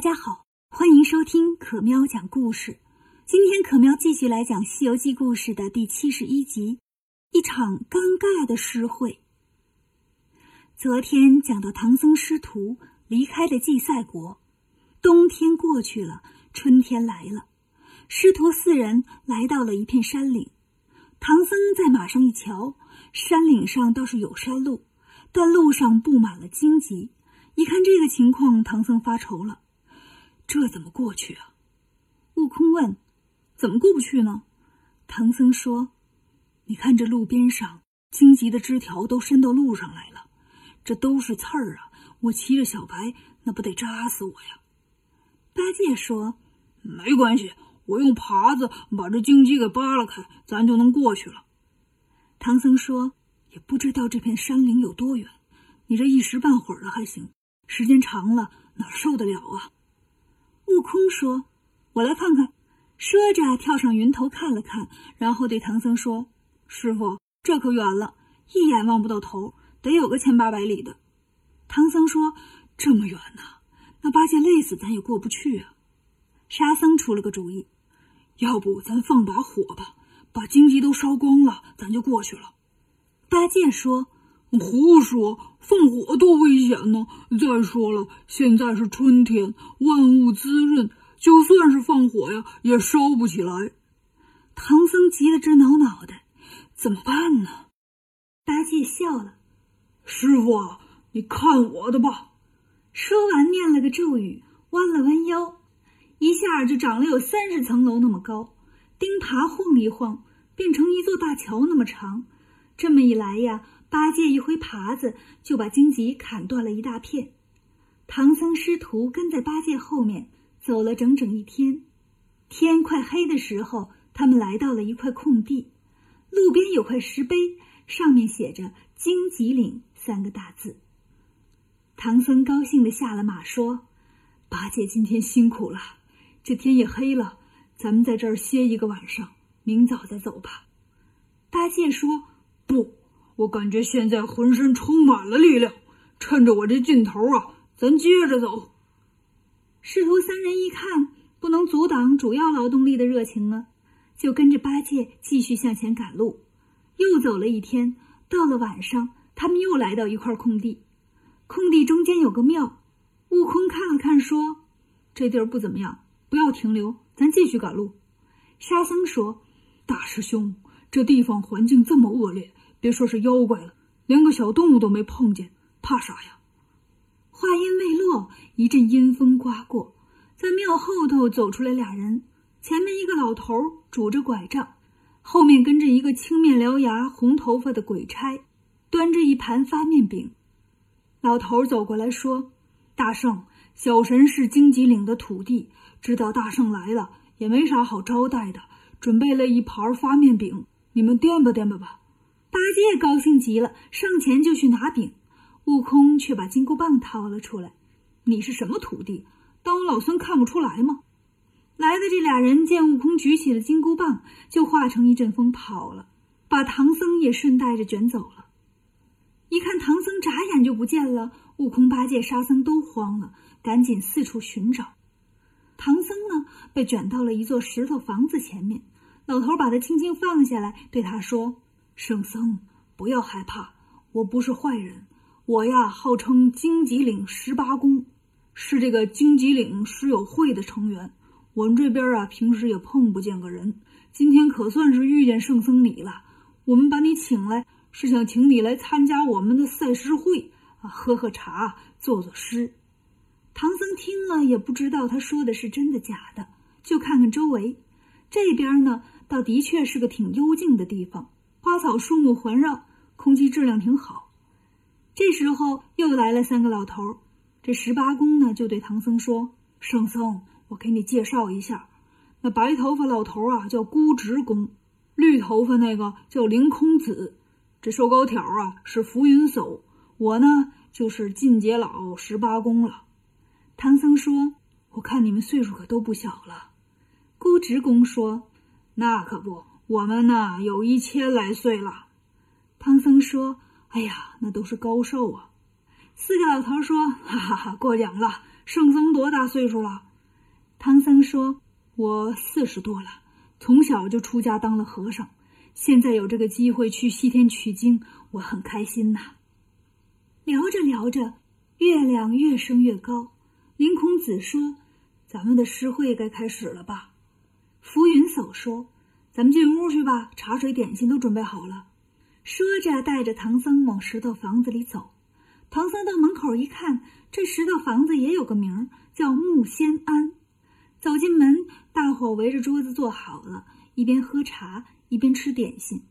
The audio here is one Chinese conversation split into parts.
大家好，欢迎收听可喵讲故事。今天可喵继续来讲《西游记》故事的第七十一集——一场尴尬的诗会。昨天讲到唐僧师徒离开了祭赛国，冬天过去了，春天来了。师徒四人来到了一片山岭，唐僧在马上一瞧，山岭上倒是有山路，但路上布满了荆棘。一看这个情况，唐僧发愁了。这怎么过去啊？悟空问：“怎么过不去呢？”唐僧说：“你看这路边上荆棘的枝条都伸到路上来了，这都是刺儿啊！我骑着小白，那不得扎死我呀？”八戒说：“没关系，我用耙子把这荆棘给扒拉开，咱就能过去了。”唐僧说：“也不知道这片山岭有多远，你这一时半会儿的还行，时间长了哪受得了啊？”悟空说：“我来看看。”说着跳上云头看了看，然后对唐僧说：“师傅，这可远了，一眼望不到头，得有个千八百里的。”唐僧说：“这么远呢？那八戒累死，咱也过不去啊。”沙僧出了个主意：“要不咱放把火吧，把荆棘都烧光了，咱就过去了。”八戒说：“胡说，放火多危险呢！再说了，现在是春天，万物滋润，就算是放火呀，也烧不起来。唐僧急得直挠脑袋，怎么办呢？八戒笑了：“师傅，你看我的吧。”说完，念了个咒语，弯了弯腰，一下就长了有三十层楼那么高，钉耙晃一晃，变成一座大桥那么长。这么一来呀。八戒一挥耙子，就把荆棘砍断了一大片。唐僧师徒跟在八戒后面走了整整一天。天快黑的时候，他们来到了一块空地，路边有块石碑，上面写着“荆棘岭”三个大字。唐僧高兴地下了马，说：“八戒今天辛苦了，这天也黑了，咱们在这儿歇一个晚上，明早再走吧。”八戒说：“不。”我感觉现在浑身充满了力量，趁着我这劲头啊，咱接着走。师徒三人一看，不能阻挡主要劳动力的热情啊，就跟着八戒继续向前赶路。又走了一天，到了晚上，他们又来到一块空地，空地中间有个庙。悟空看了看，说：“这地儿不怎么样，不要停留，咱继续赶路。”沙僧说：“大师兄，这地方环境这么恶劣。”别说是妖怪了，连个小动物都没碰见，怕啥呀？话音未落，一阵阴风刮过，在庙后头走出来俩人，前面一个老头拄着拐杖，后面跟着一个青面獠牙、红头发的鬼差，端着一盘发面饼。老头走过来说：“大圣，小神是荆棘岭的土地，知道大圣来了，也没啥好招待的，准备了一盘发面饼，你们掂吧掂吧吧。”八戒高兴极了，上前就去拿饼，悟空却把金箍棒掏了出来。你是什么徒弟？当我老孙看不出来吗？来的这俩人见悟空举起了金箍棒，就化成一阵风跑了，把唐僧也顺带着卷走了。一看唐僧眨眼就不见了，悟空、八戒、沙僧都慌了，赶紧四处寻找。唐僧呢，被卷到了一座石头房子前面，老头把他轻轻放下来，对他说。圣僧，不要害怕，我不是坏人。我呀，号称荆棘岭十八公，是这个荆棘岭狮友会的成员。我们这边啊，平时也碰不见个人，今天可算是遇见圣僧你了。我们把你请来，是想请你来参加我们的赛诗会啊，喝喝茶，作作诗。唐僧听了也不知道他说的是真的假的，就看看周围，这边呢，倒的确是个挺幽静的地方。草树木环绕，空气质量挺好。这时候又来了三个老头这十八公呢就对唐僧说：“圣僧，我给你介绍一下，那白头发老头啊叫孤直公，绿头发那个叫凌空子，这瘦高挑啊是浮云叟，我呢就是进阶老十八公了。”唐僧说：“我看你们岁数可都不小了。”孤直公说：“那可不。”我们呢有一千来岁了，唐僧说：“哎呀，那都是高寿啊。”四个老头说：“哈哈哈，过奖了，圣僧多大岁数了？唐僧说：“我四十多了，从小就出家当了和尚，现在有这个机会去西天取经，我很开心呐。”聊着聊着，月亮越升越高。凌空子说：“咱们的诗会该开始了吧？”浮云叟说：“咱们进屋去吧，茶水点心都准备好了。”说着，带着唐僧往石头房子里走。唐僧到门口一看，这石头房子也有个名儿，叫木仙庵。走进门，大伙围着桌子坐好了，一边喝茶一边吃点心。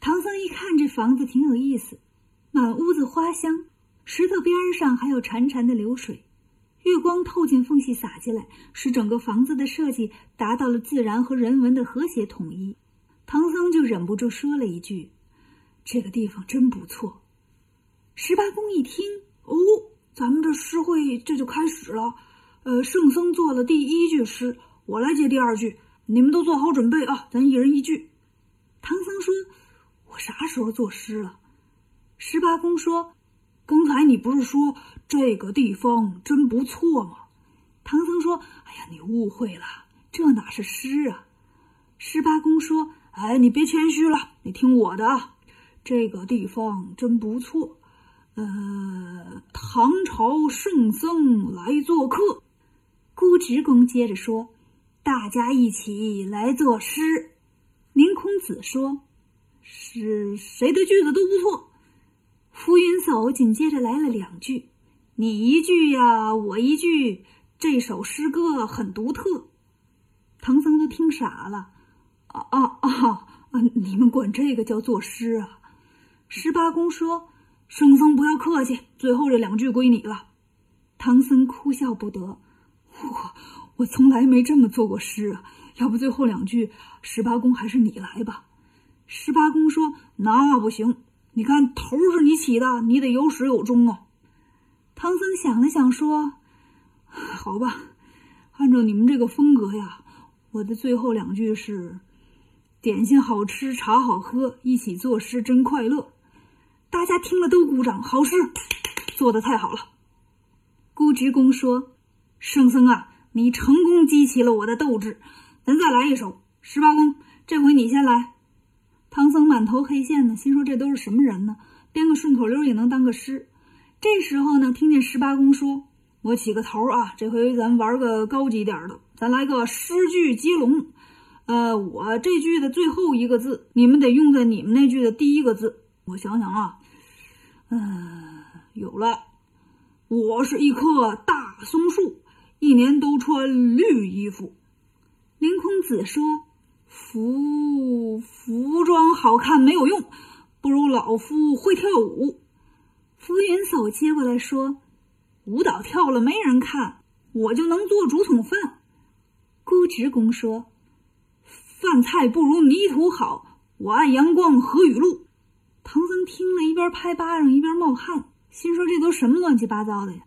唐僧一看这房子挺有意思，满屋子花香，石头边上还有潺潺的流水，月光透进缝隙洒进来，使整个房子的设计达到了自然和人文的和谐统一。唐僧就忍不住说了一句。这个地方真不错。十八公一听，哦，咱们这诗会这就开始了。呃，圣僧做了第一句诗，我来接第二句，你们都做好准备啊，咱一人一句。唐僧说：“我啥时候作诗了？”十八公说：“刚才你不是说这个地方真不错吗？”唐僧说：“哎呀，你误会了，这哪是诗啊？”十八公说：“哎，你别谦虚了，你听我的啊。”这个地方真不错，呃，唐朝圣僧来做客。孤直公接着说：“大家一起来作诗。”凌空子说：“是谁的句子都不错。”浮云叟紧接着来了两句：“你一句呀，我一句。这首诗歌很独特。”唐僧都听傻了：“啊啊啊啊！你们管这个叫作诗啊？”十八公说：“圣僧不要客气，最后这两句归你了。”唐僧哭笑不得：“我我从来没这么做过诗啊！要不最后两句，十八公还是你来吧。”十八公说：“那不行，你看头是你起的，你得有始有终啊。”唐僧想了想说：“好吧，按照你们这个风格呀，我的最后两句是：点心好吃，茶好喝，一起作诗真快乐。”大家听了都鼓掌，好诗，做的太好了。孤直公说：“圣僧啊，你成功激起了我的斗志，咱再来一首。十八公，这回你先来。”唐僧满头黑线呢，心说这都是什么人呢？编个顺口溜也能当个诗。这时候呢，听见十八公说：“我起个头啊，这回咱玩个高级点的，咱来个诗句接龙。呃，我这句的最后一个字，你们得用在你们那句的第一个字。我想想啊。”嗯，有了。我是一棵大松树，一年都穿绿衣服。凌空子说：“服服装好看没有用，不如老夫会跳舞。”浮云叟接过来说：“舞蹈跳了没人看，我就能做竹筒饭。”孤直公说：“饭菜不如泥土好，我爱阳光和雨露。”唐僧听了一边拍巴掌一边冒汗，心说这都什么乱七八糟的呀！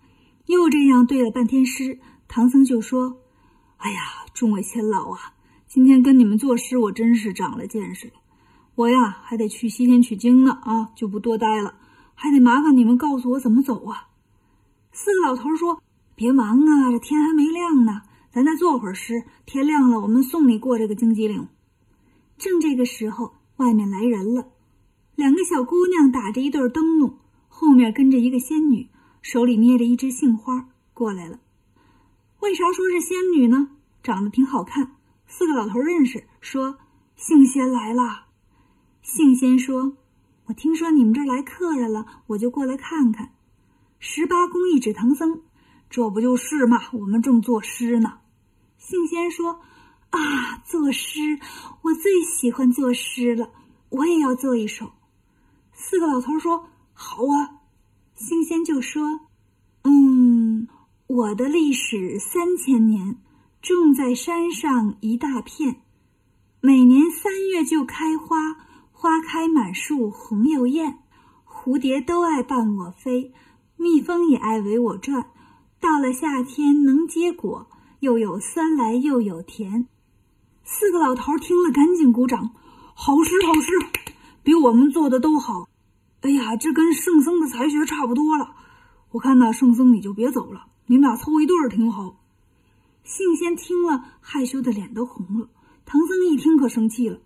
又这样对了半天诗，唐僧就说：“哎呀，众位仙老啊，今天跟你们作诗，我真是长了见识了。我呀还得去西天取经呢，啊，就不多待了，还得麻烦你们告诉我怎么走啊。”四个老头说：“别忙啊，这天还没亮呢，咱再做会儿诗，天亮了我们送你过这个荆棘岭。”正这个时候，外面来人了。两个小姑娘打着一对灯笼，后面跟着一个仙女，手里捏着一只杏花过来了。为啥说是仙女呢？长得挺好看。四个老头认识，说：“杏仙来了。”杏仙说：“我听说你们这儿来客人了，我就过来看看。”十八公一指唐僧：“这不就是嘛？我们正作诗呢。”杏仙说：“啊，作诗，我最喜欢作诗了，我也要做一首。”四个老头说：“好啊。”星仙就说：“嗯，我的历史三千年，种在山上一大片，每年三月就开花，花开满树红又艳，蝴蝶都爱伴我飞，蜜蜂也爱围我转。到了夏天能结果，又有酸来又有甜。”四个老头听了，赶紧鼓掌：“好诗，好诗，比我们做的都好。”哎呀，这跟圣僧的才学差不多了。我看呢，圣僧你就别走了，你们俩凑一对儿挺好。信仙听了，害羞的脸都红了。唐僧一听可生气了，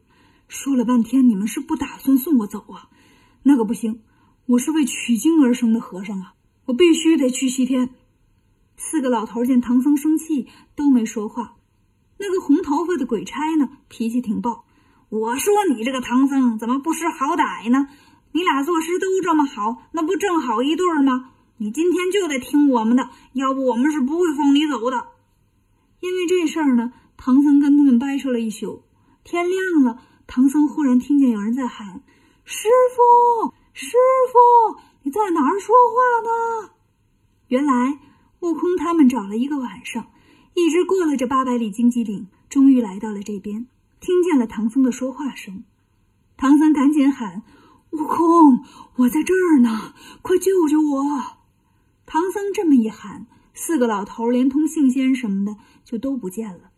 说了半天，你们是不打算送我走啊？那可不行，我是为取经而生的和尚啊，我必须得去西天。四个老头见唐僧生气，都没说话。那个红头发的鬼差呢，脾气挺暴。我说你这个唐僧怎么不识好歹呢？你俩做事都这么好，那不正好一对吗？你今天就得听我们的，要不我们是不会放你走的。因为这事儿呢，唐僧跟他们掰扯了一宿。天亮了，唐僧忽然听见有人在喊：“师傅，师傅，你在哪儿说话呢？”原来悟空他们找了一个晚上，一直过了这八百里荆棘岭，终于来到了这边，听见了唐僧的说话声。唐僧赶紧喊：“悟空，我在这儿呢，快救救我！”唐僧这么一喊。四个老头连同杏仙什么的就都不见了。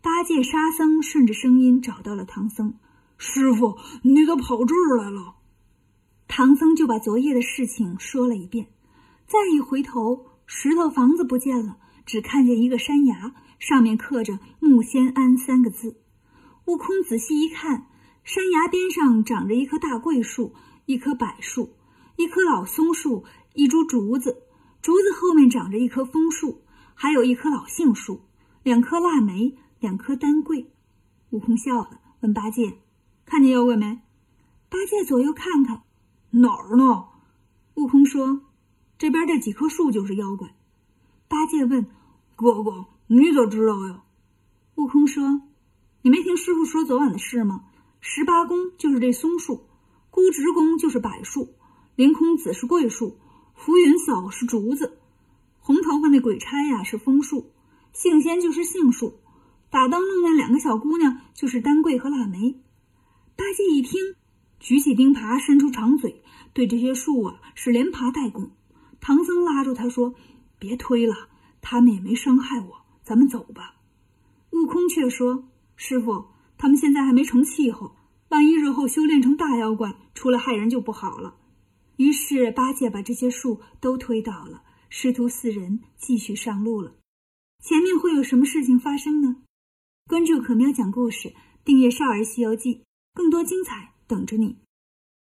八戒、沙僧顺着声音找到了唐僧：“师傅，你都跑这儿来了。”唐僧就把昨夜的事情说了一遍。再一回头，石头房子不见了，只看见一个山崖，上面刻着“木仙庵”三个字。悟空仔细一看，山崖边上长着一棵大桂树、一棵柏树、一棵老松树、一株竹子。竹子后面长着一棵枫树，还有一棵老杏树，两棵腊梅，两棵丹桂。悟空笑了，问八戒：“看见妖怪没？”八戒左右看看，哪儿呢？悟空说：“这边这几棵树就是妖怪。”八戒问：“哥哥，你咋知道呀？”悟空说：“你没听师傅说昨晚的事吗？十八宫就是这松树，孤直宫就是柏树，凌空子是桂树。”浮云嫂是竹子，红头发那鬼差呀是枫树，杏仙就是杏树，打灯笼那两个小姑娘就是丹桂和腊梅。八戒一听，举起钉耙，伸出长嘴，对这些树啊是连爬带拱。唐僧拉住他说：“别推了，他们也没伤害我，咱们走吧。”悟空却说：“师傅，他们现在还没成气候，万一日后修炼成大妖怪，出来害人就不好了。”于是八戒把这些树都推倒了，师徒四人继续上路了。前面会有什么事情发生呢？关注可喵讲故事，订阅《少儿西游记》，更多精彩等着你。